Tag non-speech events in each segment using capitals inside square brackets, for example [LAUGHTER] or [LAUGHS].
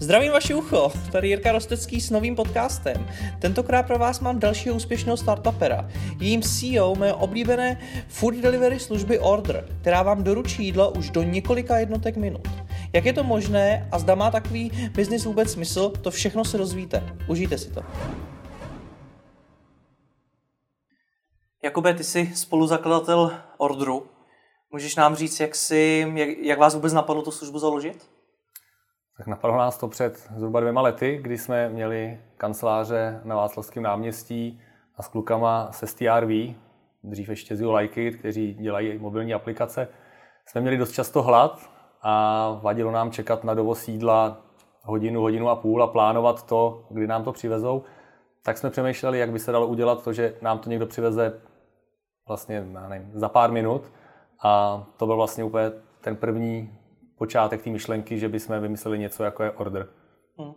Zdravím vaše ucho, tady Jirka Rostecký s novým podcastem. Tentokrát pro vás mám dalšího úspěšného startupera. Jím CEO mé oblíbené food delivery služby Order, která vám doručí jídlo už do několika jednotek minut. Jak je to možné a zda má takový biznis vůbec smysl, to všechno se dozvíte. Užijte si to. Jakube, ty jsi spoluzakladatel Orderu. Můžeš nám říct, jak, jsi, jak, jak vás vůbec napadlo tu službu založit? Tak napadlo nás to před zhruba dvěma lety, kdy jsme měli kanceláře na Václavském náměstí a s klukama se STRV, dřív ještě z Like kteří dělají mobilní aplikace, jsme měli dost často hlad a vadilo nám čekat na dovoz jídla hodinu, hodinu a půl a plánovat to, kdy nám to přivezou. Tak jsme přemýšleli, jak by se dalo udělat to, že nám to někdo přiveze vlastně nevím, za pár minut. A to byl vlastně úplně ten první počátek té myšlenky, že bychom vymysleli něco, jako je order. Hmm.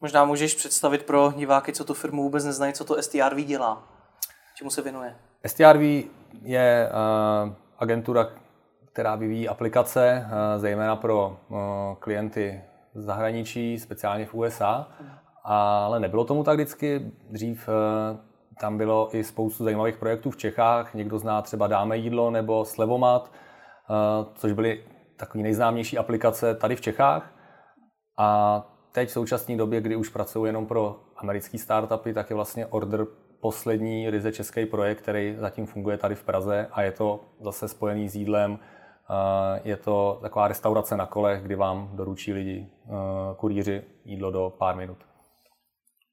Možná můžeš představit pro diváky, co tu firmu vůbec neznají, co to STRV dělá. Čemu se věnuje? STRV je uh, agentura, která vyvíjí aplikace, uh, zejména pro uh, klienty z zahraničí, speciálně v USA. Hmm. Ale nebylo tomu tak vždycky. Dřív tam bylo i spoustu zajímavých projektů v Čechách. Někdo zná třeba Dáme jídlo nebo Slevomat, což byly takový nejznámější aplikace tady v Čechách. A teď v současné době, kdy už pracuji jenom pro americké startupy, tak je vlastně Order poslední ryze český projekt, který zatím funguje tady v Praze a je to zase spojený s jídlem. Je to taková restaurace na kolech, kdy vám doručí lidi, kurýři, jídlo do pár minut.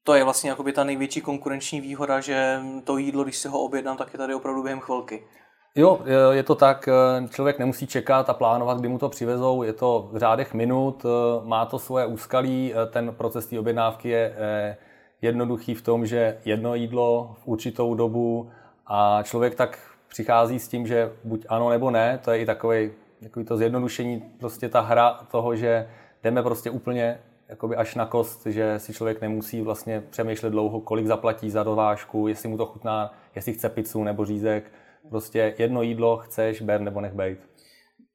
To je vlastně jakoby ta největší konkurenční výhoda, že to jídlo, když si ho objednám, tak je tady opravdu během chvilky. Jo, je to tak, eh, člověk nemusí čekat a plánovat, kdy mu to přivezou, je to v řádech minut, eh, má to svoje úskalí, eh, ten proces té objednávky je jednoduchý v tom, že jedno jídlo v určitou dobu a člověk tak přichází s tím, že buď ano nebo ne, to je i takový, takový to zjednodušení, prostě ta hra toho, že jdeme prostě úplně jakoby až na kost, že si člověk nemusí vlastně přemýšlet dlouho, kolik zaplatí za dovážku, jestli mu to chutná, jestli chce pizzu nebo řízek, Prostě jedno jídlo chceš, ber nebo nech bejt.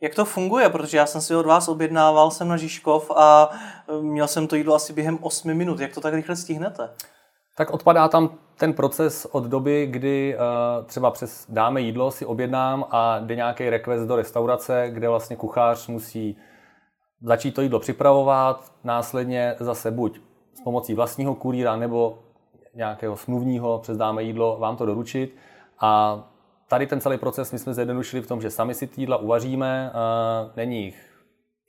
Jak to funguje? Protože já jsem si od vás objednával, jsem na Žižkov a e, měl jsem to jídlo asi během 8 minut. Jak to tak rychle stihnete? Tak odpadá tam ten proces od doby, kdy uh, třeba přes dáme jídlo, si objednám a jde nějaký request do restaurace, kde vlastně kuchař musí začít to jídlo připravovat, následně zase buď s pomocí vlastního kurýra nebo nějakého smluvního přes dáme jídlo vám to doručit a tady ten celý proces my jsme zjednodušili v tom, že sami si ty jídla uvaříme, není jich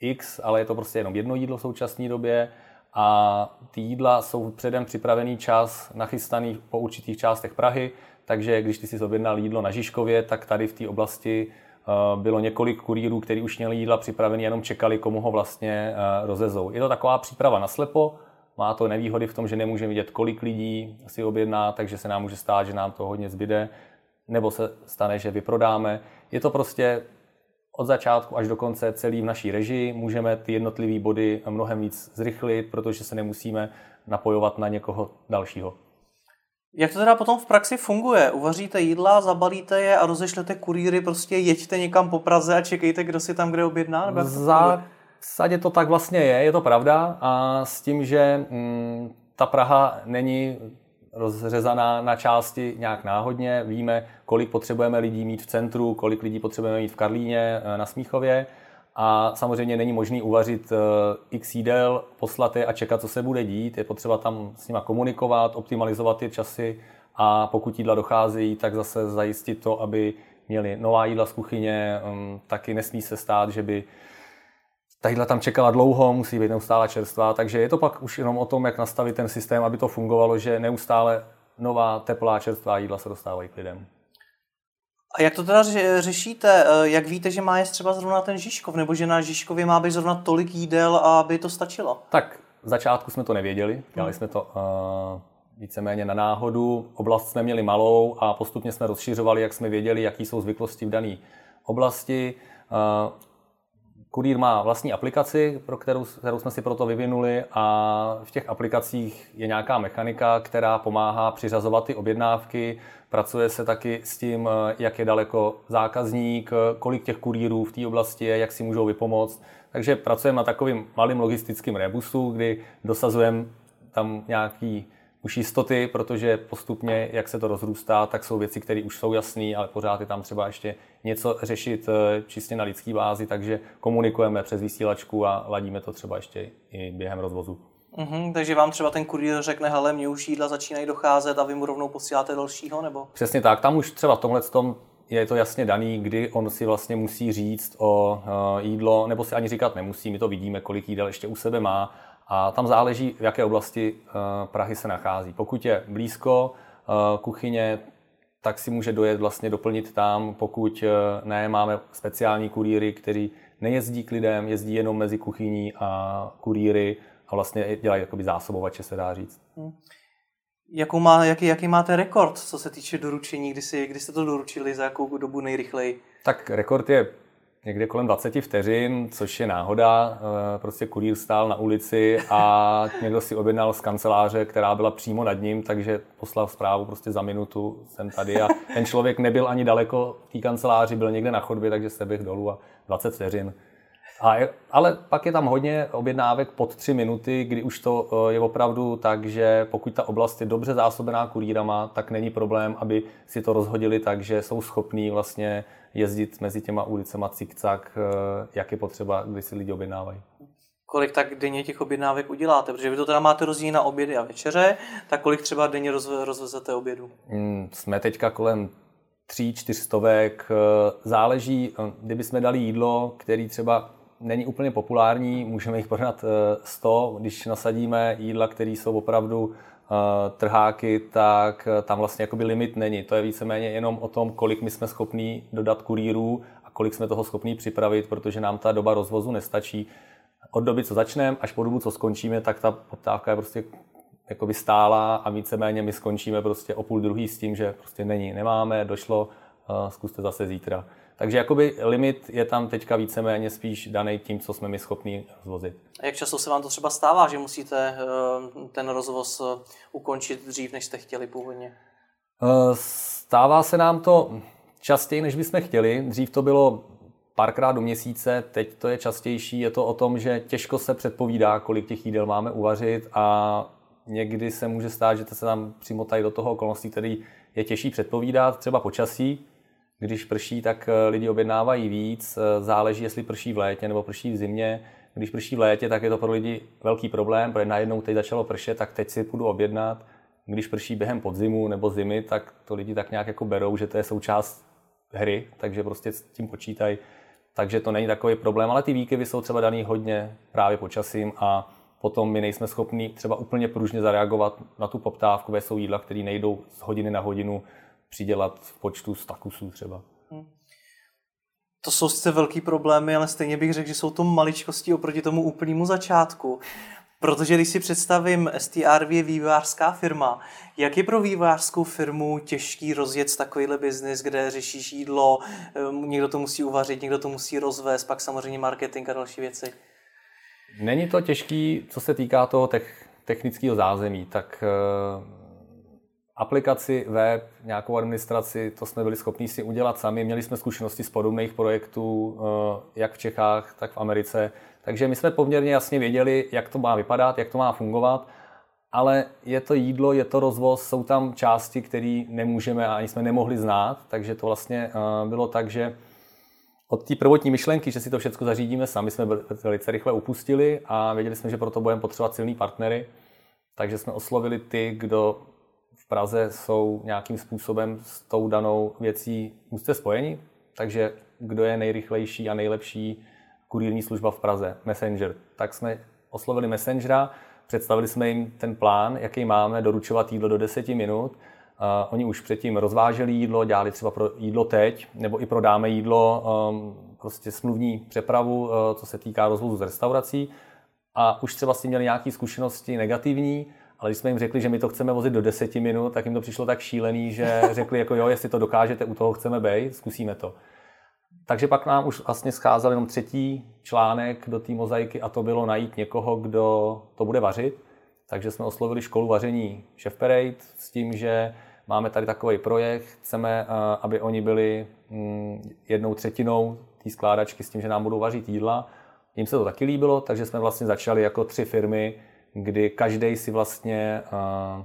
x, ale je to prostě jenom jedno jídlo v současné době a ty jídla jsou předem připravený čas, nachystaný po určitých částech Prahy, takže když ty si objednal jídlo na Žižkově, tak tady v té oblasti bylo několik kurýrů, kteří už měli jídla připravené, jenom čekali, komu ho vlastně rozezou. Je to taková příprava na slepo, má to nevýhody v tom, že nemůžeme vidět, kolik lidí si objedná, takže se nám může stát, že nám to hodně zbyde nebo se stane, že vyprodáme. Je to prostě od začátku až do konce celý v naší režii. Můžeme ty jednotlivé body mnohem víc zrychlit, protože se nemusíme napojovat na někoho dalšího. Jak to teda potom v praxi funguje? Uvaříte jídla, zabalíte je a rozešlete kurýry, prostě jeďte někam po Praze a čekejte, kdo si tam kde objedná? v zásadě to tak vlastně je, je to pravda. A s tím, že mm, ta Praha není rozřezaná na části nějak náhodně. Víme, kolik potřebujeme lidí mít v centru, kolik lidí potřebujeme mít v Karlíně, eh, na Smíchově. A samozřejmě není možný uvařit eh, x jídel, poslat je a čekat, co se bude dít. Je potřeba tam s nima komunikovat, optimalizovat ty časy a pokud jídla docházejí, tak zase zajistit to, aby měli nová jídla z kuchyně. Mm, taky nesmí se stát, že by ta jídla tam čekala dlouho, musí být neustále čerstvá, takže je to pak už jenom o tom, jak nastavit ten systém, aby to fungovalo, že neustále nová, teplá, čerstvá jídla se dostávají k lidem. A jak to teda řešíte? Eh, jak víte, že má je třeba zrovna ten Žižkov, nebo že na Žižkově má být zrovna tolik jídel, aby to stačilo? Tak v začátku jsme to nevěděli, dělali hmm. jsme to uh, víceméně na náhodu. Oblast jsme měli malou a postupně jsme rozšiřovali, jak jsme věděli, jaký jsou zvyklosti v dané oblasti. Uh, Kurýr má vlastní aplikaci, pro kterou, kterou jsme si proto vyvinuli a v těch aplikacích je nějaká mechanika, která pomáhá přiřazovat ty objednávky. Pracuje se taky s tím, jak je daleko zákazník, kolik těch kurýrů v té oblasti je, jak si můžou vypomoct. Takže pracujeme na takovým malým logistickým rebusu, kdy dosazujeme tam nějaký už jistoty, protože postupně, jak se to rozrůstá, tak jsou věci, které už jsou jasné, ale pořád je tam třeba ještě něco řešit eh, čistě na lidský bázi, takže komunikujeme přes vysílačku a ladíme to třeba ještě i během rozvozu. Mm-hmm, takže vám třeba ten kurýr řekne, hele, mě už jídla začínají docházet a vy mu rovnou posíláte dalšího, nebo? Přesně tak, tam už třeba v tomhle tom je to jasně daný, kdy on si vlastně musí říct o uh, jídlo, nebo si ani říkat nemusí, my to vidíme, kolik jídel ještě u sebe má a tam záleží, v jaké oblasti uh, Prahy se nachází. Pokud je blízko uh, kuchyně, tak si může dojet vlastně doplnit tam, pokud ne, máme speciální kurýry, kteří nejezdí k lidem, jezdí jenom mezi kuchyní a kurýry a vlastně dělají jakoby zásobovače, se dá říct. Hmm. Jakou má, jaký, jaký máte rekord, co se týče doručení, kdy, si, kdy jste to doručili, za jakou dobu nejrychleji? Tak rekord je někde kolem 20 vteřin, což je náhoda. Eh, prostě kurýr stál na ulici a [LAUGHS] někdo si objednal z kanceláře, která byla přímo nad ním, takže poslal zprávu prostě za minutu jsem tady a ten člověk nebyl ani daleko v té kanceláři, byl někde na chodbě, takže se bych dolů a 20 vteřin. A je, ale pak je tam hodně objednávek pod tři minuty, kdy už to eh, je opravdu tak, že pokud ta oblast je dobře zásobená kurírama, tak není problém, aby si to rozhodili tak, že jsou schopní vlastně jezdit mezi těma ulicema cikcak, eh, jak je potřeba, když si lidi objednávají. Kolik tak denně těch objednávek uděláte? Protože vy to teda máte rozdíl na obědy a večeře, tak kolik třeba denně rozve, rozvezete obědu? Hmm, jsme teďka kolem tří, čtyřstovek. Eh, záleží, kdyby jsme dali jídlo, který třeba není úplně populární, můžeme jich prodat 100, když nasadíme jídla, které jsou opravdu eh, trháky, tak eh, tam vlastně jakoby limit není. To je víceméně jenom o tom, kolik my jsme schopní dodat kurýrů a kolik jsme toho schopní připravit, protože nám ta doba rozvozu nestačí. Od doby, co začneme, až po dobu, co skončíme, tak ta poptávka je prostě jakoby stála a víceméně my skončíme prostě o půl druhý s tím, že prostě není, nemáme, došlo, eh, zkuste zase zítra. Takže jakoby limit je tam teďka víceméně spíš daný tím, co jsme my schopni rozvozit. A jak často se vám to třeba stává, že musíte eh, ten rozvoz eh, ukončit dřív, než jste chtěli původně? Eh, stává se nám to častěji, než bychom chtěli. Dřív to bylo párkrát do měsíce, teď to je častější. Je to o tom, že těžko se předpovídá, kolik těch jídel máme uvařit a někdy se může stát, že to se tam přimotají do toho okolností, který je těžší předpovídat, třeba počasí, když prší, tak eh, lidi objednávají víc. Eh, záleží, jestli prší v létě nebo prší v zimě. Když prší v létě, tak je to pro lidi velký problém, protože najednou teď začalo pršet, tak teď si půjdu objednat. Když prší během podzimu nebo zimy, tak to lidi tak nějak jako berou, že to je součást hry, takže prostě s tím počítají. Takže to není takový problém, ale ty výkyvy jsou třeba daný hodně právě počasím a potom my nejsme schopni třeba úplně pružně zareagovat na tu poptávku, ve jsou jídla, které nejdou z hodiny na hodinu přidělat v počtu stakusů třeba. Hmm. To jsou sice velký problémy, ale stejně bych řekl, že jsou to maličkosti oproti tomu úplnému začátku. Protože když si představím, STRV je vývojářská firma, jak je pro vývojářskou firmu těžký rozjet takovýhle biznis, kde řešíš jídlo, ehm, někdo to musí uvařit, někdo to musí rozvést, pak samozřejmě marketing a další věci? Není to těžký, co se týká toho technického zázemí, tak eh, aplikaci, web, nějakou administraci, to jsme byli schopni si udělat sami. Měli jsme zkušenosti z podobných projektů, eh, jak v Čechách, tak v Americe. Takže my jsme poměrně jasně věděli, jak to má vypadat, jak to má fungovat, ale je to jídlo, je to rozvoz, jsou tam části, které nemůžeme a ani jsme nemohli znát, takže to vlastně eh, bylo tak, že od té prvotní myšlenky, že si to všechno zařídíme sami, jsme velice rychle upustili a věděli jsme, že proto budeme potřebovat silný partnery, takže jsme oslovili ty, kdo Praze jsou nějakým způsobem s tou danou věcí úzce spojeni, takže kdo je nejrychlejší a nejlepší kurírní služba v Praze, Messenger. Tak jsme oslovili Messengera, představili jsme jim ten plán, jaký máme, doručovat jídlo do 10 minut. Uh, oni už předtím rozváželi jídlo, dělali třeba pro jídlo teď, nebo i prodáme jídlo, um, prostě smluvní přepravu, uh, co se týká rozvozu z restaurací. A už třeba si měli nějaké zkušenosti negativní, ale když jsme jim řekli, že my to chceme vozit do deseti minut, tak jim to přišlo tak šílený, že [LAUGHS] řekli, jako jo, jestli to dokážete, u toho chceme být, zkusíme to. Takže pak nám už vlastně scházel jenom třetí článek do té mozaiky a to bylo najít někoho, kdo to bude vařit. Takže jsme oslovili školu vaření Chef Parade s tím, že máme tady takový projekt, chceme, eh, aby oni byli mm, jednou třetinou té skládačky s tím, že nám budou vařit jídla Jim se to taky líbilo, takže jsme vlastně začali jako tři firmy, kdy každý si vlastně uh,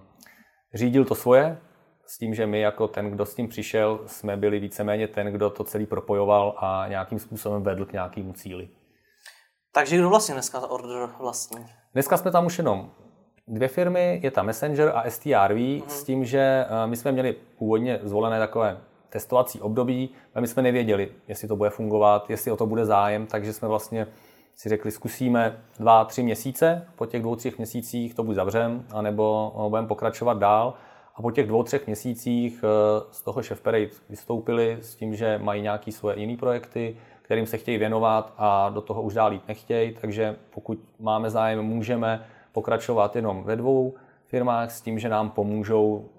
řídil to svoje, s tím, že my jako ten, kdo s tím přišel, jsme byli víceméně ten, kdo to celý propojoval a nějakým způsobem vedl k nějakému cíli. Takže kdo vlastně dneska order vlastně? Dneska jsme tam už jenom dvě firmy, je tam Messenger a STRV, mm-hmm. s tím, že my jsme měli původně zvolené takové testovací období, a my jsme nevěděli, jestli to bude fungovat, jestli o to bude zájem, takže jsme vlastně si řekli, zkusíme dva, tři měsíce, po těch dvou, třech měsících to buď zavřem, anebo budeme pokračovat dál. A po těch dvou, třech měsících eh, z toho Chef Parade vystoupili s tím, že mají nějaké svoje jiné projekty, kterým se chtějí věnovat a do toho už dál jít nechtějí, takže pokud máme zájem, můžeme pokračovat jenom ve dvou firmách s tím, že nám pomůžou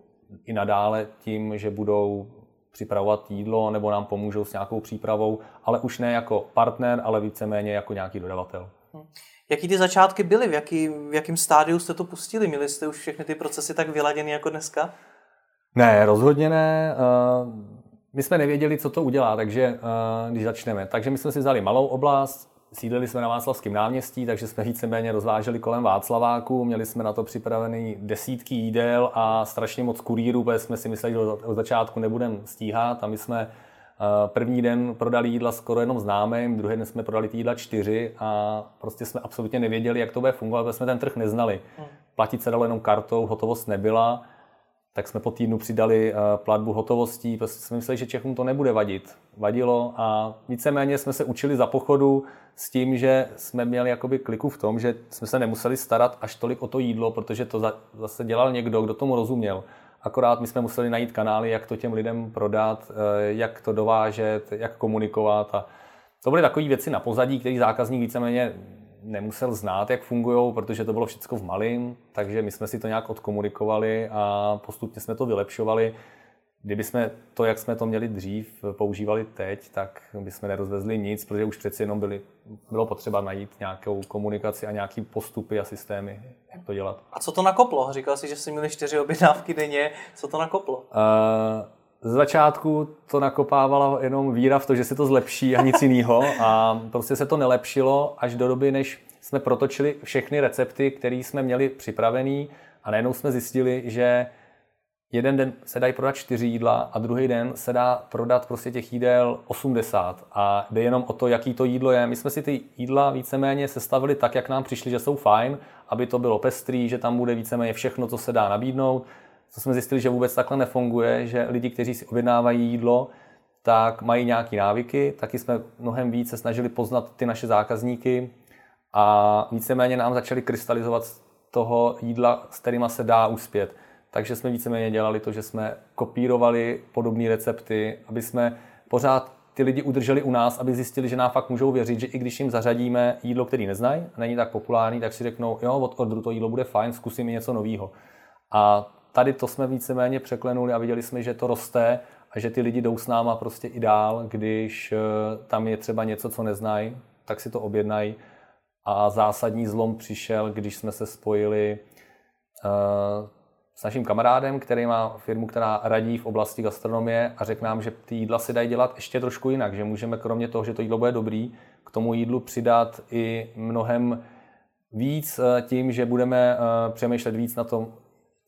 i nadále tím, že budou připravovat jídlo nebo nám pomůžou s nějakou přípravou, ale už ne jako partner, ale víceméně jako nějaký dodavatel. Hm. Jaký ty začátky byly? V, jaký, v jakém stádiu jste to pustili? Měli jste už všechny ty procesy tak vyladěny jako dneska? Ne, rozhodně ne. Eh, my jsme nevěděli, co to udělá, takže eh, když začneme. Takže my jsme si vzali malou oblast, sídlili jsme na Václavském náměstí, takže jsme víceméně rozváželi kolem Václaváku, měli jsme na to připravený desítky jídel a strašně moc kurýrů, protože jsme si mysleli, že od začátku nebudeme stíhat a my jsme Eh, první den prodali jídla skoro jenom známým, druhý den jsme prodali ty jídla čtyři a prostě jsme absolutně nevěděli, jak to bude fungovat, protože jsme ten trh neznali. Hmm. Platit se dalo jenom kartou, hotovost nebyla, tak jsme po týdnu přidali eh, platbu hotovostí, prostě jsme mysleli, že Čechům to nebude vadit. Vadilo a víceméně jsme se učili za pochodu s tím, že jsme měli jakoby kliku v tom, že jsme se nemuseli starat až tolik o to jídlo, protože to zase dělal někdo, kdo tomu rozuměl. Akorát my jsme museli najít kanály, jak to těm lidem prodat, eh, jak to dovážet, jak komunikovat. A to byly takové věci na pozadí, které zákazník víceméně nemusel znát, jak fungují, protože to bylo všechno v malém, takže my jsme si to nějak odkomunikovali a postupně jsme to vylepšovali. Kdyby jsme to, jak jsme to měli dřív, používali teď, tak bychom nerozvezli nic, protože už přeci jenom byli, bylo potřeba najít nějakou komunikaci a nějaký postupy a systémy, jak to dělat. A co to nakoplo? Říkal jsi, že jsi měli čtyři objednávky denně. Co to nakoplo? Uh, z začátku to nakopávala jenom víra v to, že se to zlepší a nic jiného. A prostě se to nelepšilo až do doby, než jsme protočili všechny recepty, které jsme měli připravený a najednou jsme zjistili, že jeden den se dají prodat čtyři jídla a druhý den se dá prodat prostě těch jídel 80 a jde jenom o to, jaký to jídlo je. My jsme si ty jídla víceméně sestavili tak, jak nám přišli, že jsou fajn, aby to bylo pestrý, že tam bude víceméně všechno, co se dá nabídnout. Co jsme zjistili, že vůbec takhle nefunguje, že lidi, kteří si objednávají jídlo, tak mají nějaké návyky, taky jsme mnohem více snažili poznat ty naše zákazníky a víceméně nám začali krystalizovat z toho jídla, s kterýma se dá uspět. Takže jsme víceméně dělali to, že jsme kopírovali podobné recepty, aby jsme pořád ty lidi udrželi u nás, aby zjistili, že nám fakt můžou věřit, že i když jim zařadíme jídlo, který neznají, není tak populární, tak si řeknou, jo, od orderu to jídlo bude fajn, zkusím něco nového. A tady to jsme víceméně překlenuli a viděli jsme, že to roste a že ty lidi jdou s náma prostě i dál, když eh, tam je třeba něco, co neznají, tak si to objednají. A zásadní zlom přišel, když jsme se spojili uh, s naším kamarádem, který má firmu, která radí v oblasti gastronomie a řekl nám, že ty jídla se dají dělat ještě trošku jinak, že můžeme kromě toho, že to jídlo bude dobrý, k tomu jídlu přidat i mnohem víc eh, tím, že budeme eh, přemýšlet víc na tom,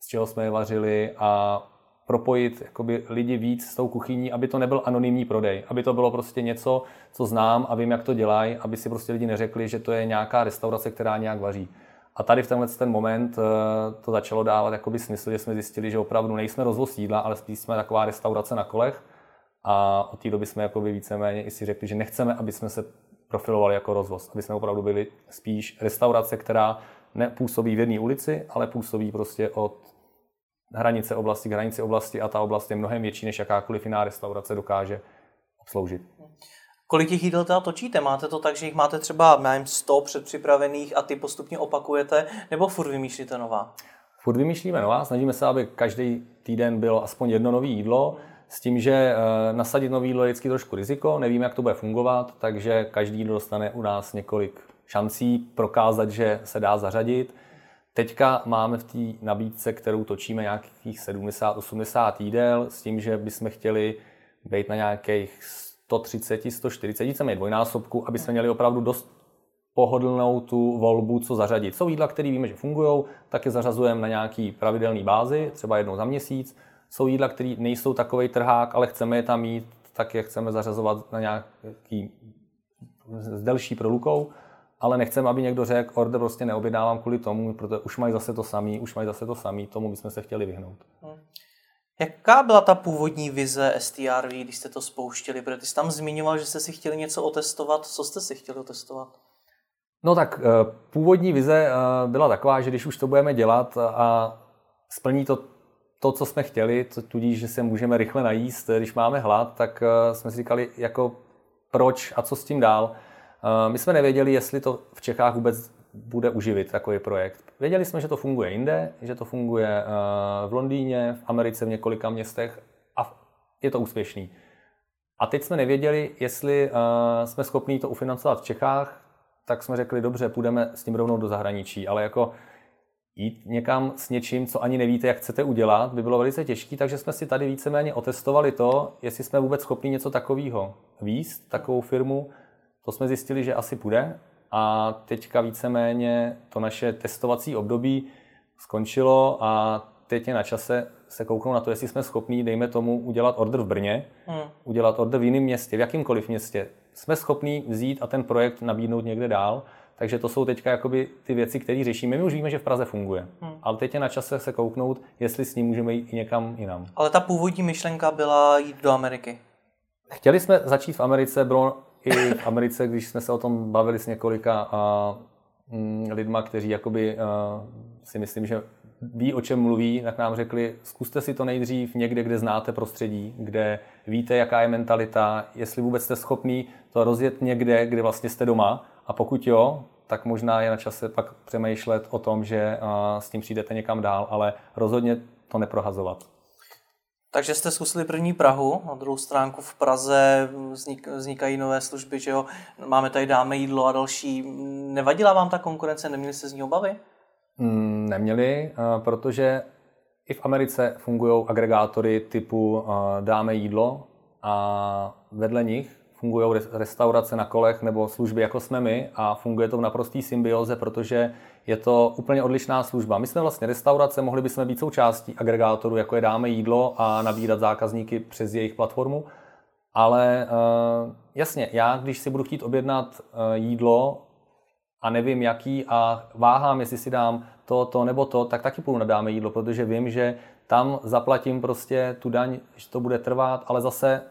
z čeho jsme je vařili a propojit jakoby, lidi víc s tou kuchyní, aby to nebyl anonymní prodej, aby to bylo prostě něco, co znám a vím, jak to dělají, aby si prostě lidi neřekli, že to je nějaká restaurace, která nějak vaří. A tady v tenhle ten moment eh, to začalo dávat jakoby smysl, že jsme zjistili, že opravdu nejsme rozvoz jídla, ale spíš jsme taková restaurace na kolech. A od té doby jsme jakoby víceméně i si řekli, že nechceme, aby jsme se profilovali jako rozvoz, aby jsme opravdu byli spíš restaurace, která nepůsobí v jedné ulici, ale působí prostě od hranice oblasti k hranici oblasti a ta oblast je mnohem větší, než jakákoliv jiná restaurace dokáže obsloužit. Kolik těch jídel teda točíte? Máte to tak, že jich máte třeba, nevím, 100 předpřipravených a ty postupně opakujete, nebo furt vymýšlíte nová? Furt vymýšlíme nová, snažíme se, aby každý týden bylo aspoň jedno nové jídlo, s tím, že eh, nasadit nový jídlo je vždycky trošku riziko, nevíme, jak to bude fungovat, takže každý jídlo dostane u nás několik šancí prokázat, že se dá zařadit. Teďka máme v té nabídce, kterou točíme nějakých 70-80 jídel, s tím, že bychom chtěli být na nějakých 130, 140, víceméně dvojnásobku, aby jsme měli opravdu dost pohodlnou tu volbu, co zařadit. Jsou jídla, které víme, že fungují, tak je zařazujeme na nějaký pravidelný bázi, třeba jednou za měsíc. Jsou jídla, které nejsou takový trhák, ale chceme je tam mít, tak je chceme zařazovat na nějaký s delší prolukou, ale nechceme, aby někdo řekl, order prostě neobjednávám kvůli tomu, protože už mají zase to samý, už mají zase to samý, tomu bychom se chtěli vyhnout. Hmm. Jaká byla ta původní vize STRV, když jste to spouštěli? Protože ty jsi tam zmiňoval, že jste si chtěli něco otestovat. Co jste si chtěli otestovat? No tak eh, původní vize eh, byla taková, že když už to budeme dělat a splní to to, co jsme chtěli, to tudíž, že se můžeme rychle najíst, když máme hlad, tak eh, jsme si říkali, jako proč a co s tím dál. My jsme nevěděli, jestli to v Čechách vůbec bude uživit takový projekt. Věděli jsme, že to funguje jinde, že to funguje v Londýně, v Americe, v několika městech a je to úspěšný. A teď jsme nevěděli, jestli jsme schopni to ufinancovat v Čechách, tak jsme řekli, dobře, půjdeme s tím rovnou do zahraničí, ale jako jít někam s něčím, co ani nevíte, jak chcete udělat, by bylo velice těžké, takže jsme si tady víceméně otestovali to, jestli jsme vůbec schopni něco takového výst, takovou firmu. To jsme zjistili, že asi půjde a teďka víceméně to naše testovací období skončilo a teď je na čase se kouknout na to, jestli jsme schopni, dejme tomu, udělat order v Brně, hmm. udělat order v jiném městě, v jakýmkoliv městě. Jsme schopni vzít a ten projekt nabídnout někde dál. Takže to jsou teďka jakoby ty věci, které řešíme. My už víme, že v Praze funguje, hmm. ale teď je na čase se kouknout, jestli s ním můžeme jít i někam jinam. Ale ta původní myšlenka byla jít do Ameriky. Chtěli jsme začít v Americe, bylo i v Americe, když jsme se o tom bavili s několika a, mm, lidma, kteří jakoby, a, si myslím, že ví, o čem mluví, tak nám řekli, zkuste si to nejdřív někde, kde znáte prostředí, kde víte, jaká je mentalita, jestli vůbec jste schopný to rozjet někde, kde vlastně jste doma a pokud jo, tak možná je na čase pak přemýšlet o tom, že s tím přijdete někam dál, ale rozhodně to neprohazovat. Takže jste zkusili první Prahu, na druhou stránku v Praze vznik, vznikají nové služby, že jo? Máme tady dáme jídlo a další. Nevadila vám ta konkurence, neměli jste z ní obavy? Mm, neměli, eh, protože i v Americe fungují agregátory typu eh, dáme jídlo a vedle nich fungují restaurace na kolech nebo služby jako jsme my a funguje to v naprostý symbioze, protože je to úplně odlišná služba. My jsme vlastně restaurace, mohli bychom být součástí agregátoru, jako je dáme jídlo a nabírat zákazníky přes jejich platformu, ale uh, jasně, já když si budu chtít objednat uh, jídlo a nevím jaký a váhám, jestli si dám to, to nebo to, tak taky půjdu na dáme jídlo, protože vím, že tam zaplatím prostě tu daň, že to bude trvat, ale zase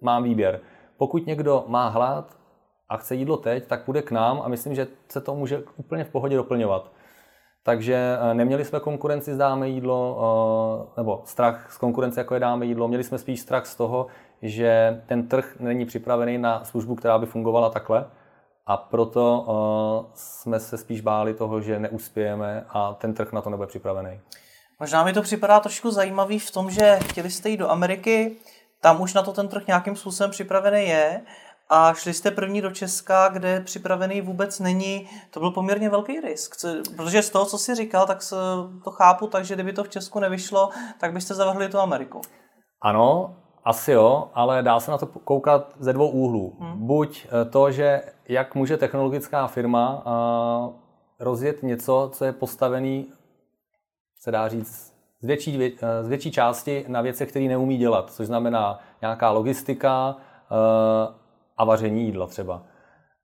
mám výběr. Pokud někdo má hlad a chce jídlo teď, tak půjde k nám a myslím, že se to může úplně v pohodě doplňovat. Takže eh, neměli jsme konkurenci s dáme jídlo, eh, nebo strach z konkurence, jako je dáme jídlo. Měli jsme spíš strach z toho, že ten trh není připravený na službu, která by fungovala takhle a proto uh, jsme se spíš báli toho, že neuspějeme a ten trh na to nebude připravený. Možná mi to připadá trošku zajímavý v tom, že chtěli jste jít do Ameriky, tam už na to ten trh nějakým způsobem připravený je a šli jste první do Česka, kde připravený vůbec není. To byl poměrně velký risk, protože z toho, co jsi říkal, tak to chápu, takže kdyby to v Česku nevyšlo, tak byste zavrhli tu Ameriku. Ano, asi jo, ale dá se na to koukat ze dvou úhlů. Hmm. Buď eh, to, že jak může technologická firma eh, rozjet něco, co je postavený, se dá říct, z větší, eh, z větší části na věcech, které neumí dělat, což znamená nějaká logistika a vaření jídla třeba.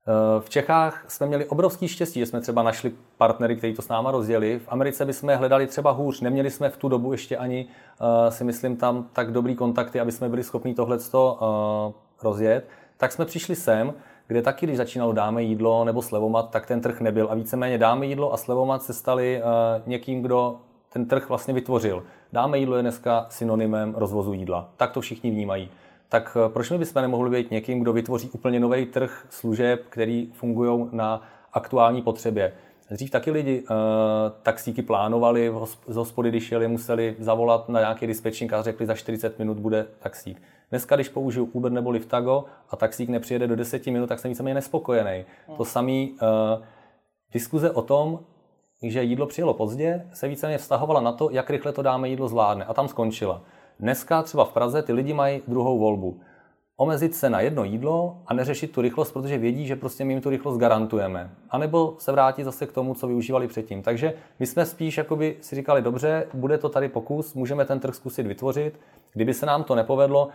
Eh, v Čechách jsme měli obrovský štěstí, že jsme třeba našli partnery, kteří to s náma rozdělili. V Americe bychom hledali třeba hůř. Neměli jsme v tu dobu ještě ani, uh, si myslím, tam tak dobrý kontakty, aby jsme byli schopni tohle uh, rozjet. Tak jsme přišli sem, kde taky, když začínalo dáme jídlo nebo slevomat, tak ten trh nebyl. A víceméně dáme jídlo a slevomat se stali někým, kdo ten trh vlastně vytvořil. Dáme jídlo je dneska synonymem rozvozu jídla. Tak to všichni vnímají tak eh, proč my bychom nemohli být někým, kdo vytvoří úplně nový trh služeb, který fungují na aktuální potřebě? Dřív taky lidi uh, taxíky plánovali, z hospody, když jeli, museli zavolat na nějaký dispečink a řekli, za 40 minut bude taxík. Dneska, když použiju Uber nebo Liftago a taxík nepřijede do 10 minut, tak jsem víceméně nespokojený. Hmm. To samé uh, diskuze o tom, že jídlo přijelo pozdě, se víceméně vztahovala na to, jak rychle to dáme jídlo zvládne. A tam skončila. Dneska třeba v Praze ty lidi mají druhou volbu. omezit se na jedno jídlo a neřešit tu rychlost, protože vědí, že prostě my jim tu rychlost garantujeme. A nebo se vrátit zase k tomu, co využívali předtím. Takže my jsme spíš jakoby si říkali, dobře, bude to tady pokus, můžeme ten trh zkusit vytvořit. Kdyby se nám to nepovedlo,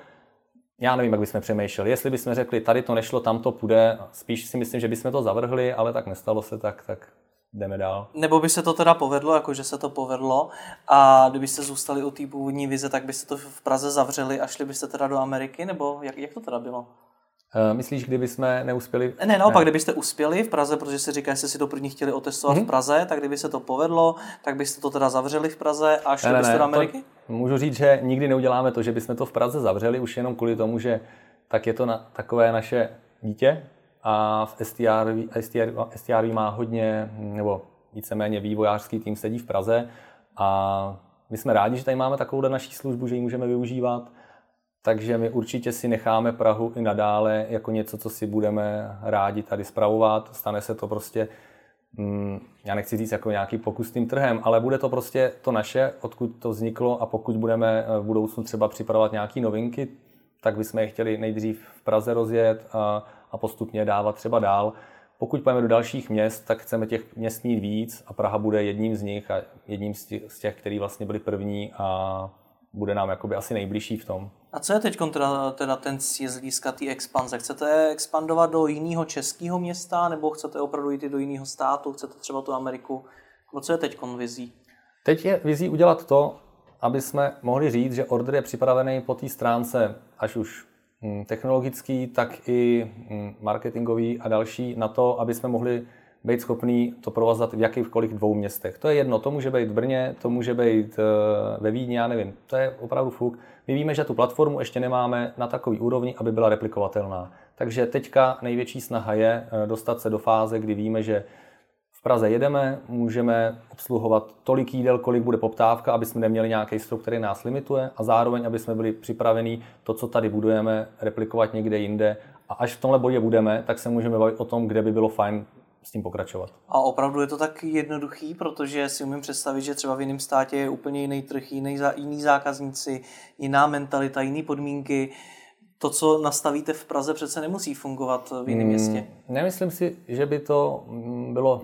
já nevím, jak bychom přemýšleli. Jestli bychom řekli, tady to nešlo, tam to půjde, spíš si myslím, že bychom to zavrhli, ale tak nestalo se, tak, tak jdeme dál. Nebo by se to teda povedlo, jakože se to povedlo a kdybyste zůstali u té původní vize, tak byste to v Praze zavřeli a šli byste teda do Ameriky, nebo jak, jak to teda bylo? Uh, myslíš, kdyby jsme neuspěli? Ne, naopak, ne. kdybyste uspěli v Praze, protože si říká, že jste si to první chtěli otestovat mm-hmm. v Praze, tak kdyby se to povedlo, tak byste to teda zavřeli v Praze a šli ne, byste ne, do Ameriky? To, můžu říct, že nikdy neuděláme to, že bychom to v Praze zavřeli, už jenom kvůli tomu, že tak je to na, takové naše dítě a v STR, STR, STR má hodně, nebo víceméně vývojářský tým sedí v Praze a my jsme rádi, že tady máme takovou naší službu, že ji můžeme využívat. Takže my určitě si necháme Prahu i nadále jako něco, co si budeme rádi tady spravovat. Stane se to prostě, mm, já nechci říct jako nějaký pokus tím trhem, ale bude to prostě to naše, odkud to vzniklo a pokud budeme v budoucnu třeba připravovat nějaké novinky, tak bychom je chtěli nejdřív v Praze rozjet a, a postupně dávat třeba dál. Pokud půjdeme do dalších měst, tak chceme těch měst mít víc a Praha bude jedním z nich a jedním z těch, který vlastně byli první a bude nám jakoby asi nejbližší v tom. A co je teď teda, teda ten z hlediska té expanze? Chcete expandovat do jiného českého města nebo chcete opravdu jít do jiného státu? Chcete třeba tu Ameriku? Nebo co je teď vizí? Teď je vizí udělat to, aby jsme mohli říct, že order je připravený po té stránce, až už technologický, tak i hm, marketingový a další na to, aby jsme mohli být schopný to provazat v jakýchkoliv dvou městech. To je jedno, to může být v Brně, to může být eh, ve Vídni, já nevím, to je opravdu fuk. My víme, že tu platformu ještě nemáme na takový úrovni, aby byla replikovatelná. Takže teďka největší snaha je eh, dostat se do fáze, kdy víme, že v Praze jedeme, můžeme obsluhovat tolik jídel, kolik bude poptávka, aby jsme neměli nějaký strop, který nás limituje a zároveň, aby jsme byli připraveni to, co tady budujeme, replikovat někde jinde. A až v tomhle bodě budeme, tak se můžeme bavit o tom, kde by bylo fajn s tím pokračovat. A opravdu je to tak jednoduchý, protože si umím představit, že třeba v jiném státě je úplně jiný trh, jiný, jiný zákazníci, jiná mentalita, jiné podmínky. To, co nastavíte v Praze, přece nemusí fungovat v jiném hmm, městě. Nemyslím si, že by to bylo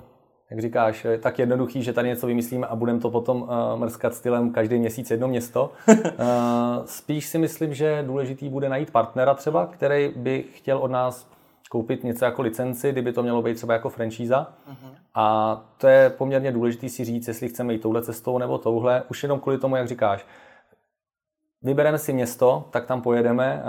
jak říkáš, tak jednoduchý, že tady něco vymyslíme a budeme to potom uh, mrskat stylem každý měsíc jedno město. uh, [LAUGHS] spíš si myslím, že důležitý bude najít partnera třeba, který by chtěl od nás koupit něco jako licenci, kdyby to mělo být třeba jako franšíza. Uh-huh. A to je poměrně důležité si říct, jestli chceme jít touhle cestou nebo touhle, už jenom kvůli tomu, jak říkáš. Vybereme si město, tak tam pojedeme,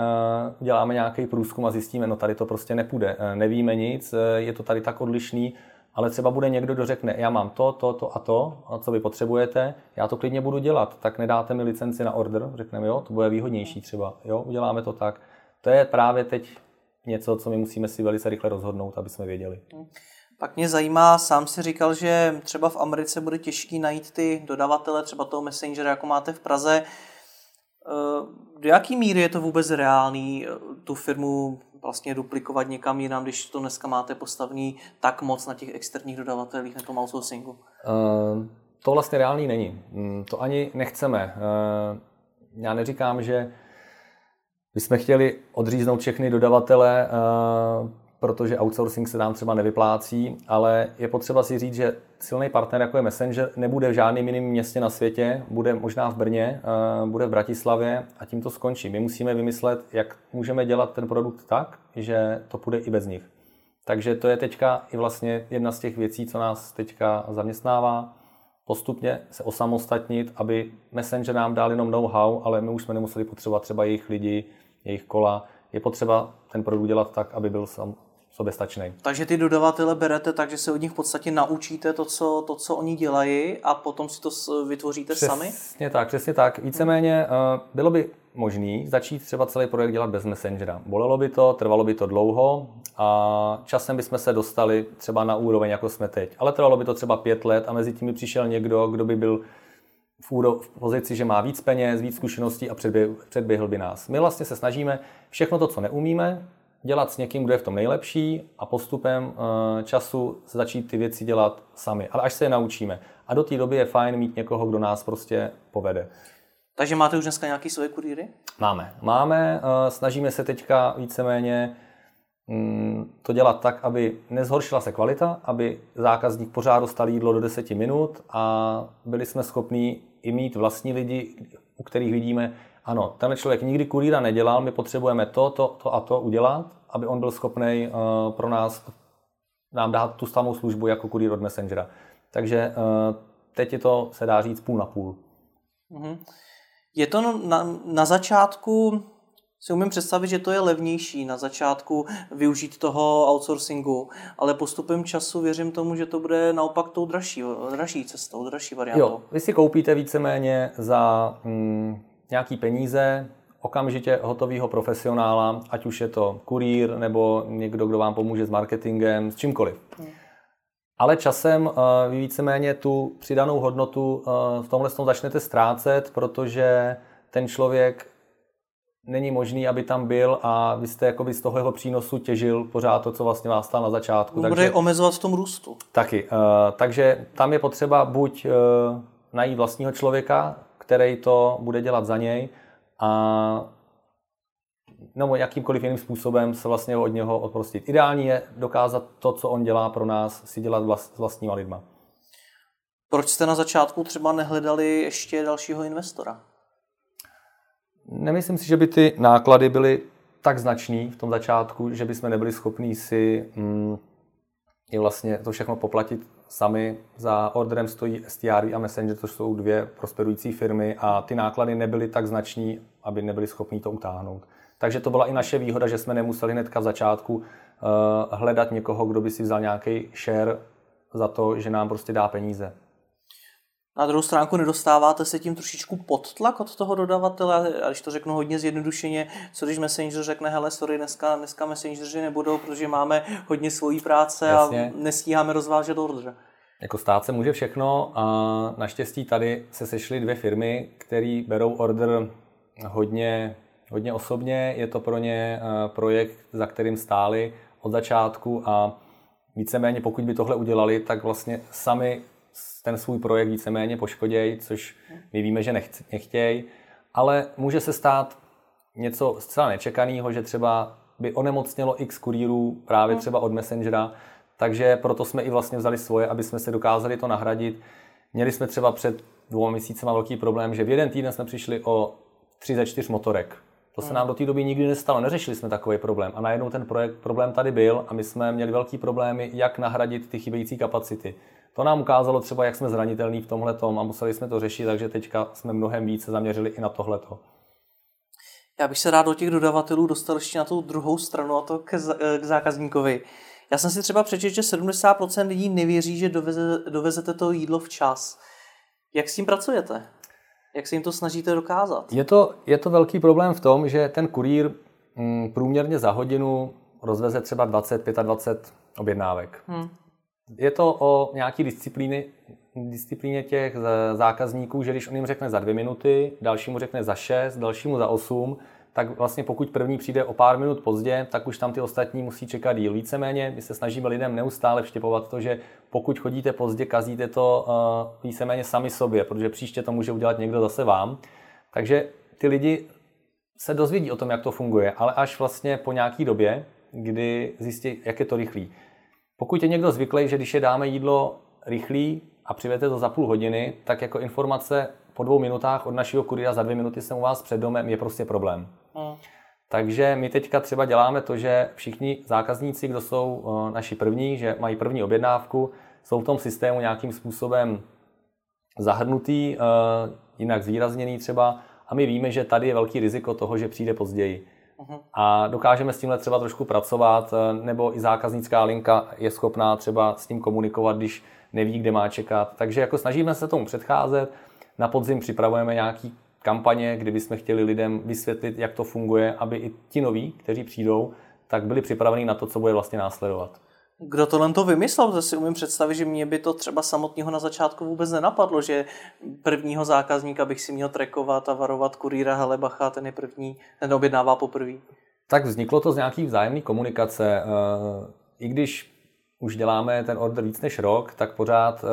uděláme nějaký průzkum a zjistíme, no tady to prostě nepůjde. Nevíme nic, je to tady tak odlišný, ale třeba bude někdo, kdo řekne, já mám to, to, to a to, a co vy potřebujete, já to klidně budu dělat, tak nedáte mi licenci na order, řekneme, jo, to bude výhodnější třeba, jo, uděláme to tak. To je právě teď něco, co my musíme si velice rychle rozhodnout, aby jsme věděli. Pak mě zajímá, sám si říkal, že třeba v Americe bude těžký najít ty dodavatele, třeba toho Messengera, jako máte v Praze. Eh, do jaký míry je to vůbec reálný eh, tu firmu vlastně duplikovat někam jinam, když to dneska máte postavný tak moc na těch externích dodavatelích, na tom outsourcingu? Uh, to vlastně reálný není. Mm, to ani nechceme. Uh, já neříkám, že bychom chtěli odříznout všechny dodavatele, uh, protože outsourcing se nám třeba nevyplácí, ale je potřeba si říct, že silný partner, jako je Messenger, nebude v žádném jiném městě na světě, bude možná v Brně, eh, bude v Bratislavě a tím to skončí. My musíme vymyslet, jak můžeme dělat ten produkt tak, že to půjde i bez nich. Takže to je teďka i vlastně jedna z těch věcí, co nás teďka zaměstnává. Postupně se osamostatnit, aby Messenger nám dal jenom know-how, ale my už jsme nemuseli potřebovat třeba jejich lidi, jejich kola. Je potřeba ten produkt dělat tak, aby byl sam, soběstačný. Takže ty dodavatele berete tak, že se od nich v podstatě naučíte to, co, to, co oni dělají a potom si to vytvoříte přesně sami? Přesně tak, přesně tak. Víceméně uh, bylo by možný začít třeba celý projekt dělat bez Messengera. Bolelo by to, trvalo by to dlouho a časem bychom se dostali třeba na úroveň, jako jsme teď. Ale trvalo by to třeba pět let a mezi tím by přišel někdo, kdo by byl v, úro, v pozici, že má víc peněz, víc zkušeností a předběhl, předběhl by nás. My vlastně se snažíme všechno to, co neumíme, dělat s někým, kdo je v tom nejlepší a postupem eh, času začít ty věci dělat sami. Ale až se je naučíme. A do té doby je fajn mít někoho, kdo nás prostě povede. Takže máte už dneska nějaký svoje kurýry? Máme. Máme, eh, snažíme se teďka víceméně mm, to dělat tak, aby nezhoršila se kvalita, aby zákazník pořád dostal jídlo do 10 minut a byli jsme schopní i mít vlastní lidi, u kterých vidíme, ano, tenhle člověk nikdy kurýra nedělal, my potřebujeme to, to, to a to udělat, aby on byl schopný uh, pro nás nám dát tu samou službu jako kurýr od Messengera. Takže uh, teď je to, se dá říct, půl na půl. Mm-hmm. Je to na, na začátku, si umím představit, že to je levnější na začátku využít toho outsourcingu, ale postupem času věřím tomu, že to bude naopak tou dražší, dražší cestou, dražší variantou. Jo, vy si koupíte víceméně za mm, nějaký peníze okamžitě hotového profesionála, ať už je to kurýr nebo někdo, kdo vám pomůže s marketingem, s čímkoliv. Hmm. Ale časem uh, vy víceméně tu přidanou hodnotu uh, v tomhle tom začnete ztrácet, protože ten člověk není možný, aby tam byl a vy jste jakoby z toho jeho přínosu těžil pořád to, co vlastně vás stál na začátku. Bude takže, omezovat v tom růstu. Taky. Uh, takže tam je potřeba buď uh, najít vlastního člověka, který to bude dělat za něj a nebo jakýmkoliv jiným způsobem se vlastně od něho odprostit. Ideální je dokázat to, co on dělá pro nás, si dělat vlast, s vlastníma lidma. Proč jste na začátku třeba nehledali ještě dalšího investora? Nemyslím si, že by ty náklady byly tak značný v tom začátku, že bychom nebyli schopní si mm, i vlastně to všechno poplatit sami. Za orderem stojí STR a Messenger, to jsou dvě prosperující firmy a ty náklady nebyly tak znační, aby nebyli schopni to utáhnout. Takže to byla i naše výhoda, že jsme nemuseli hnedka v začátku uh, hledat někoho, kdo by si vzal nějaký share za to, že nám prostě dá peníze. Na druhou stránku nedostáváte se tím trošičku pod tlak od toho dodavatele, a když to řeknu hodně zjednodušeně, co když Messenger řekne, hele, sorry, dneska, dneska Messengeri nebudou, protože máme hodně svojí práce Jasně. a nestíháme rozvážet order. Jako stát se může všechno a naštěstí tady se sešly dvě firmy, které berou order hodně, hodně osobně. Je to pro ně eh, projekt, za kterým stáli od začátku a víceméně pokud by tohle udělali, tak vlastně sami ten svůj projekt víceméně poškodějí, což my víme, že nechtějí, ale může se stát něco zcela nečekaného, že třeba by onemocnělo x kurýrů právě hmm. třeba od Messengera, takže proto jsme i vlastně vzali svoje, aby jsme se dokázali to nahradit. Měli jsme třeba před dvou měsícema velký problém, že v jeden týden jsme přišli o 3 ze 4 motorek. To se hmm. nám do té doby nikdy nestalo, neřešili jsme takový problém. A najednou ten projekt, problém tady byl a my jsme měli velký problémy, jak nahradit ty chybějící kapacity. To nám ukázalo třeba, jak jsme zranitelní v tomhle a museli jsme to řešit, takže teďka jsme mnohem více zaměřili i na tohleto. Já bych se rád do těch dodavatelů dostal ještě na tu druhou stranu, a to k, k zákazníkovi. Já jsem si třeba přečetl, že 70% lidí nevěří, že doveze, dovezete to jídlo včas. Jak s tím pracujete? Jak se jim to snažíte dokázat? Je to, je to velký problém v tom, že ten kurýr m, mm, průměrně za hodinu rozveze třeba 20-25 objednávek. Hmm. Je to o nějaký disciplíny, disciplíně těch zákazníků, že když on jim řekne za dvě minuty, dalšímu řekne za šest, dalšímu za osm, tak vlastně pokud první přijde o pár minut pozdě, tak už tam ty ostatní musí čekat díl. Víceméně my se snažíme lidem neustále vštěpovat to, že pokud chodíte pozdě, kazíte to uh, víceméně sami sobě, protože příště to může udělat někdo zase vám. Takže ty lidi se dozvědí o tom, jak to funguje, ale až vlastně po nějaký době, kdy zjistí, jak je to rychlý. Pokud je někdo zvyklý, že když je dáme jídlo rychlý a přivete to za půl hodiny, tak jako informace po dvou minutách od našeho kuriéra za dvě minuty jsem u vás před domem je prostě problém. Hmm. Takže my teďka třeba děláme to, že všichni zákazníci, kdo jsou eh, naši první, že mají první objednávku, jsou v tom systému nějakým způsobem zahrnutý, eh, jinak zvýrazněný třeba a my víme, že tady je velký riziko toho, že přijde později. Uh-huh. A dokážeme s tímhle třeba trošku pracovat, eh, nebo i zákaznická linka je schopná třeba s tím komunikovat, když neví, kde má čekat. Takže jako snažíme se tomu předcházet. Na podzim připravujeme nějaký kampaně, kdy bychom chtěli lidem vysvětlit, jak to funguje, aby i ti noví, kteří přijdou, tak byli připraveni na to, co bude vlastně následovat. Kdo tohle to vymyslel? To si umím představit, že mě by to třeba samotného na začátku vůbec nenapadlo, že prvního zákazníka bych si měl trekovat a varovat kurýra Helebacha, ten je první, ten objednává poprvé. Tak vzniklo to z nějaký vzájemné komunikace. Eh, I když už děláme ten order víc než rok, tak pořád eh,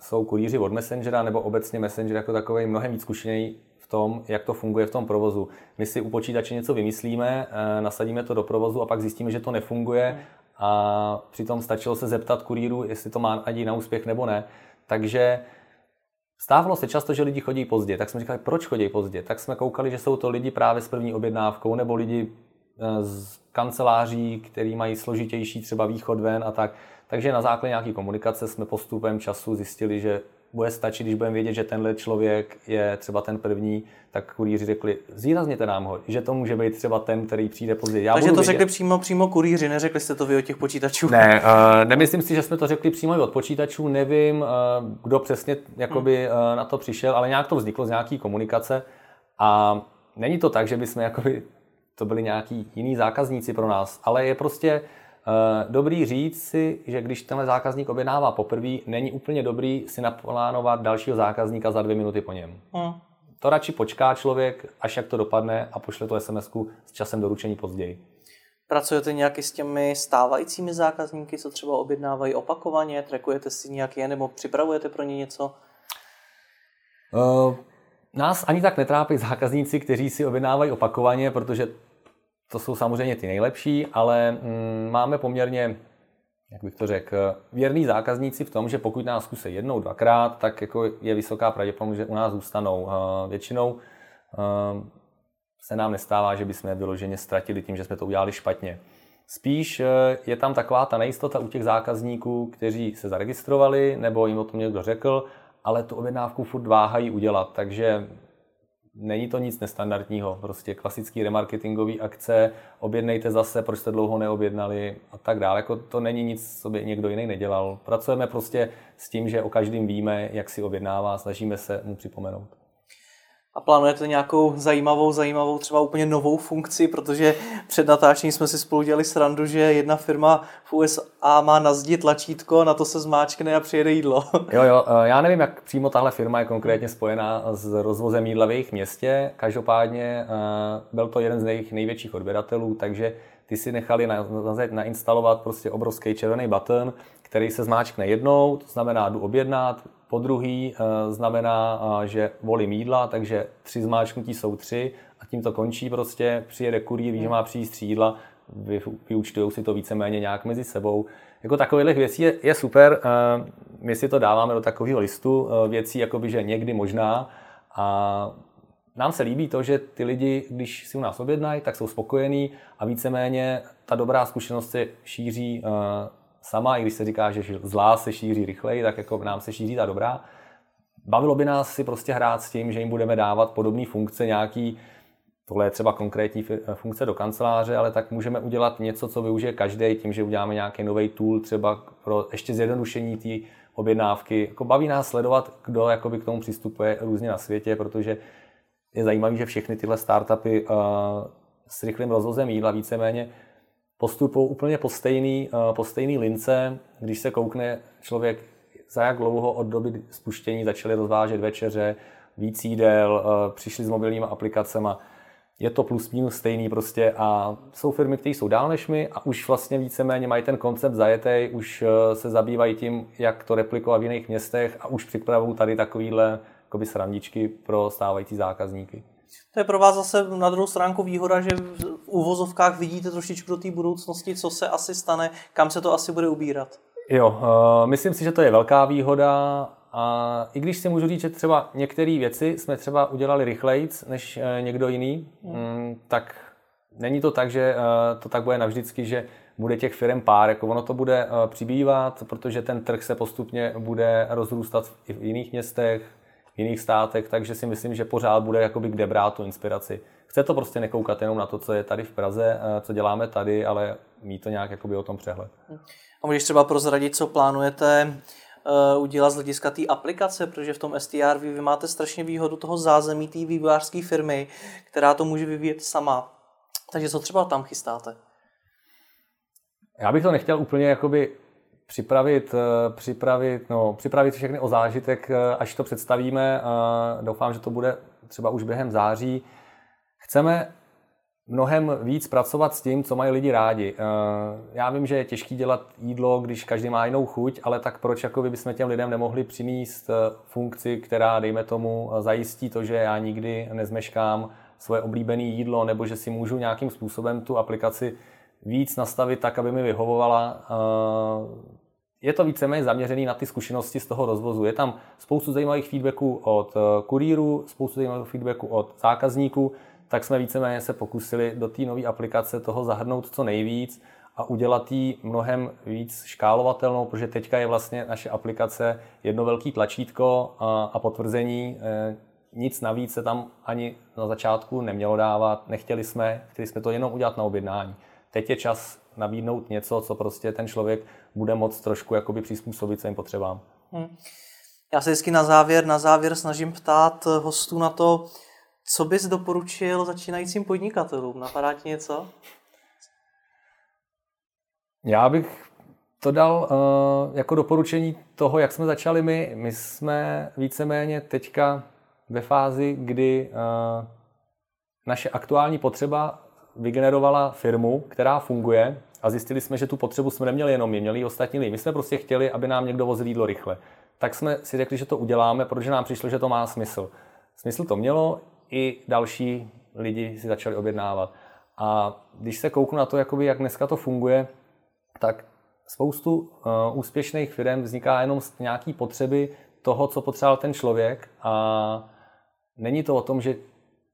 jsou kurýři od Messengera nebo obecně Messenger jako takový mnohem víc zkušený tom, jak to funguje v tom provozu. My si u počítače něco vymyslíme, eh, nasadíme to do provozu a pak zjistíme, že to nefunguje a přitom stačilo se zeptat kurýru, jestli to má ani na úspěch nebo ne. Takže Stávalo se často, že lidi chodí pozdě, tak jsme říkali, proč chodí pozdě? Tak jsme koukali, že jsou to lidi právě s první objednávkou nebo lidi eh, z kanceláří, který mají složitější třeba východ ven a tak. Takže na základě nějaké komunikace jsme postupem času zjistili, že bude stačit, když budeme vědět, že tenhle člověk je třeba ten první, tak kurýři řekli, zvýrazněte nám ho, že to může být třeba ten, který přijde později. Já Takže to vědět. řekli přímo, přímo kurýři, neřekli jste to vy od těch počítačů? Ne, uh, nemyslím si, že jsme to řekli přímo od počítačů, nevím, uh, kdo přesně jakoby, uh, na to přišel, ale nějak to vzniklo z nějaký komunikace a není to tak, že bychom jakoby, to byli nějaký jiní zákazníci pro nás, ale je prostě dobrý říct si, že když tenhle zákazník objednává poprvé, není úplně dobrý si naplánovat dalšího zákazníka za dvě minuty po něm. Hmm. To radši počká člověk, až jak to dopadne a pošle to sms s časem doručení později. Pracujete nějaký s těmi stávajícími zákazníky, co třeba objednávají opakovaně? Trekujete si nějaké nebo připravujete pro ně něco? Uh, nás ani tak netrápí zákazníci, kteří si objednávají opakovaně, protože to jsou samozřejmě ty nejlepší, ale mm, máme poměrně, jak bych to řekl, věrný zákazníci v tom, že pokud nás zkusí jednou, dvakrát, tak jako je vysoká pravděpodobnost, že u nás zůstanou. Většinou se nám nestává, že bychom je vyloženě ztratili tím, že jsme to udělali špatně. Spíš e, je tam taková ta nejistota u těch zákazníků, kteří se zaregistrovali, nebo jim o tom někdo řekl, ale tu objednávku furt váhají udělat, takže Není to nic nestandardního, prostě klasický remarketingový akce, objednejte zase, proč jste dlouho neobjednali a tak dále. Jako to není nic, co by někdo jiný nedělal. Pracujeme prostě s tím, že o každém víme, jak si objednává, snažíme se mu připomenout. A plánujete nějakou zajímavou, zajímavou, třeba úplně novou funkci, protože před natáčením jsme si spolu dělali srandu, že jedna firma v USA má na zdi tlačítko, na to se zmáčkne a přijede jídlo. Jo, jo, eh, já nevím, jak přímo tahle firma je konkrétně spojená s rozvozem jídla v jejich městě. Každopádně eh, byl to jeden z jejich největších odběratelů, takže ty si nechali nainstalovat prostě obrovský červený button, který se zmáčkne jednou, to znamená jdu objednat, po druhý eh, znamená, eh, že volím jídla, takže tři zmáčknutí jsou tři a tím to končí prostě. Přijede kurýr, ví, že má přijít tři jídla, vy, vyučtují si to víceméně nějak mezi sebou. Jako takových věcí je, je super. Eh, my si to dáváme do takového listu věcí, jakoby, že někdy možná. A nám se líbí to, že ty lidi, když si u nás objednají, tak jsou spokojení a víceméně ta dobrá zkušenost se šíří sama, i když se říká, že zlá se šíří rychleji, tak jako nám se šíří ta dobrá. Bavilo by nás si prostě hrát s tím, že jim budeme dávat podobné funkce, nějaký, tohle je třeba konkrétní funkce do kanceláře, ale tak můžeme udělat něco, co využije každý, tím, že uděláme nějaký nový tool, třeba pro ještě zjednodušení té objednávky. Jako baví nás sledovat, kdo jakoby k tomu přistupuje různě na světě, protože je zajímavé, že všechny tyhle startupy uh, s rychlým rozvozem jídla víceméně postupují úplně po stejný, eh, po stejný lince, když se koukne člověk, za jak dlouho od doby spuštění začali rozvážet večeře, víc jídel, eh, přišli s mobilními aplikacemi, je to plus minus stejný prostě a jsou firmy, které jsou dál než my a už vlastně víceméně mají ten koncept zajetý, už eh, se zabývají tím, jak to replikovat v jiných městech a už připravují tady takovýhle srandičky pro stávající zákazníky. To je pro vás zase na druhou stránku výhoda, že uvozovkách vidíte trošičku do té budoucnosti, co se asi stane, kam se to asi bude ubírat. Jo, uh, myslím si, že to je velká výhoda a i když si můžu říct, že třeba některé věci jsme třeba udělali rychleji než uh, někdo jiný, hmm. um, tak není to tak, že uh, to tak bude navždycky, že bude těch firm pár, jako ono to bude přibývat, protože ten trh se postupně bude rozrůstat i v jiných městech, v jiných státech, takže si myslím, že pořád bude jakoby kde brát tu inspiraci. Chce to prostě nekoukat jenom na to, co je tady v Praze, eh, co děláme tady, ale mít to nějak jakoby o tom přehled. A můžeš třeba prozradit, co plánujete uh, udělat z hlediska té aplikace, protože v tom STR vy, vy máte strašně výhodu toho zázemí té vývojářské firmy, která to může vyvíjet sama. Takže co třeba tam chystáte? Já bych to nechtěl úplně jakoby připravit, eh, připravit, no, připravit všechny o zážitek, eh, až to představíme. Doufám, že to bude třeba už během září. Chceme mnohem víc pracovat s tím, co mají lidi rádi. Eh, já vím, že je těžké dělat jídlo, když každý má jinou chuť, ale tak proč jako bychom těm lidem nemohli přinést funkci, která, dejme tomu, zajistí to, že já nikdy nezmeškám svoje oblíbené jídlo, nebo že si můžu nějakým způsobem tu aplikaci víc nastavit tak, aby mi vyhovovala. Eh, je to víceméně zaměřený na ty zkušenosti z toho rozvozu. Je tam spoustu zajímavých feedbacků od kurýrů, spoustu zajímavých feedbacků od zákazníků, tak jsme víceméně se pokusili do té nové aplikace toho zahrnout co nejvíc a udělat ji mnohem víc škálovatelnou, protože teďka je vlastně naše aplikace jedno velký tlačítko a, a potvrzení. E, nic navíc se tam ani na začátku nemělo dávat, nechtěli jsme, chtěli jsme to jenom udělat na objednání. Teď je čas nabídnout něco, co prostě ten člověk bude moct trošku jakoby přizpůsobit svým potřebám. Hmm. Já se vždycky na závěr, na závěr snažím ptát hostů na to, co bys doporučil začínajícím podnikatelům? Napadá ti něco? Já bych to dal uh, jako doporučení toho, jak jsme začali my. My jsme víceméně teďka ve fázi, kdy uh, naše aktuální potřeba vygenerovala firmu, která funguje a zjistili jsme, že tu potřebu jsme neměli jenom my, měli i ostatní lidi. My jsme prostě chtěli, aby nám někdo vozil jídlo rychle. Tak jsme si řekli, že to uděláme, protože nám přišlo, že to má smysl. Smysl to mělo, i další lidi si začali objednávat. A když se kouknu na to, jakoby, jak dneska to funguje, tak spoustu uh, úspěšných firm vzniká jenom z nějaký potřeby toho, co potřeboval ten člověk a není to o tom, že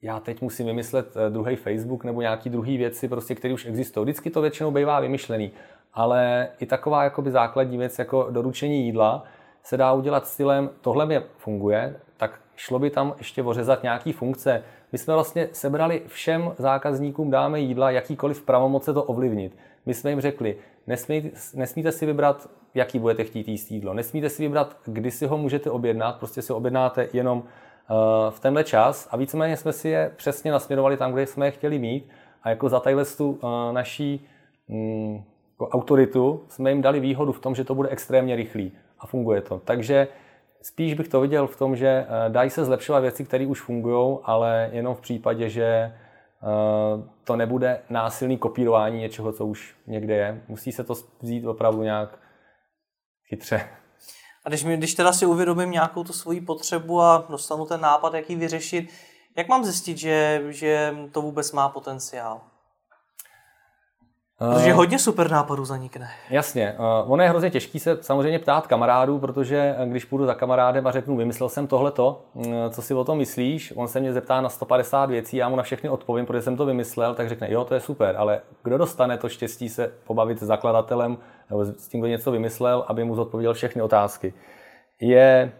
já teď musím vymyslet uh, druhý Facebook nebo nějaký druhý věci, prostě, které už existují. Vždycky to většinou bývá vymyšlený, ale i taková jakoby základní věc jako doručení jídla se dá udělat stylem, tohle mě funguje, tak šlo by tam ještě ořezat nějaký funkce. My jsme vlastně sebrali všem zákazníkům dáme jídla, jakýkoliv pravomoce to ovlivnit. My jsme jim řekli, nesmí, nesmíte si vybrat, jaký budete chtít jíst jídlo. Nesmíte si vybrat, kdy si ho můžete objednat, prostě si objednáte jenom v tenhle čas a víceméně jsme si je přesně nasměrovali tam, kde jsme je chtěli mít a jako za tadyhle tu uh, naší um, autoritu jsme jim dali výhodu v tom, že to bude extrémně rychlý a funguje to. Takže spíš bych to viděl v tom, že eh, dají se zlepšovat věci, které už fungují, ale jenom v případě, že eh, to nebude násilný kopírování něčeho, co už někde je. Musí se to vzít opravdu nějak chytře. A když, mi, když teda si uvědomím nějakou tu svoji potřebu a dostanu ten nápad, jak ji vyřešit, jak mám zjistit, že, že to vůbec má potenciál? Protože hodně super nápadů zanikne. Jasně. Uh, ono je hrozně těžký se samozřejmě ptát kamarádů, protože eh, když půjdu za kamarádem a řeknu, vymyslel jsem tohleto, uh, co si o tom myslíš, on se mě zeptá na 150 věcí, já mu na všechny odpovím, protože jsem to vymyslel, tak řekne, jo, to je super, ale kdo dostane to štěstí se pobavit s zakladatelem nebo s tím, kdo něco vymyslel, aby mu zodpověděl všechny otázky. Je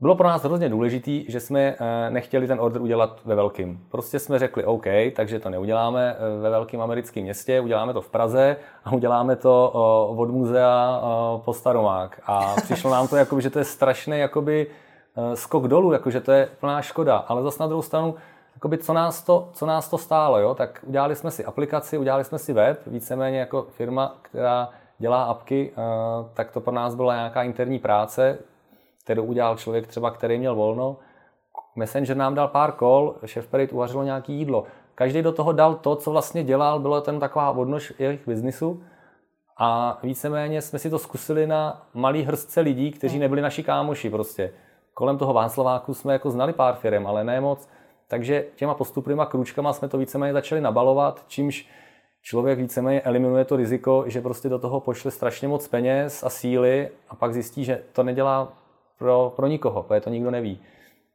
bylo pro nás hrozně důležité, že jsme eh, nechtěli ten order udělat ve velkým. Prostě jsme řekli OK, takže to neuděláme eh, ve velkém americkém městě, uděláme to v Praze a uděláme to od muzea po Staromák. A přišlo nám to, jakoby, že to je strašný jakoby, eh, skok dolů, jako, že to je plná škoda. Ale zase na druhou stranu, jakoby, co, nás to, co nás to stálo, jo? tak udělali jsme si aplikaci, udělali jsme si web, víceméně jako firma, která dělá apky, tak to pro nás byla nějaká interní práce, kterou udělal člověk třeba, který měl volno. Messenger nám dal pár kol, šéf Perit uvařilo nějaký jídlo. Každý do toho dal to, co vlastně dělal, bylo ten taková odnož jejich biznisu. A víceméně jsme si to zkusili na malý hrstce lidí, kteří hmm. nebyli naši kámoši prostě. Kolem toho Václaváku jsme jako znali pár firm, ale ne moc. Takže těma postupnýma krůčkama jsme to víceméně začali nabalovat, čímž člověk víceméně eliminuje to riziko, že prostě do toho pošle strašně moc peněz a síly a pak zjistí, že to nedělá pro, pro nikoho, protože to nikdo neví.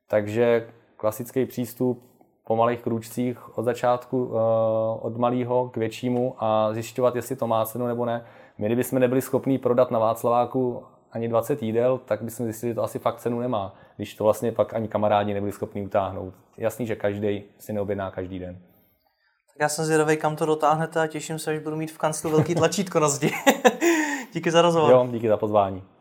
Takže klasický přístup po malých krůčcích od začátku, eh, od malého k většímu a zjišťovat, jestli to má cenu nebo ne. My, kdybychom nebyli schopni prodat na Václaváku ani 20 jídel, tak bychom zjistili, že to asi fakt cenu nemá, když to vlastně pak ani kamarádi nebyli schopni utáhnout. Jasný, že každý si neobjedná každý den. Tak já jsem zvědavý, kam to dotáhnete a těším se, až budu mít v kanclu velký tlačítko na zdi. [LAUGHS] díky za rozhovor. Jo, díky za pozvání.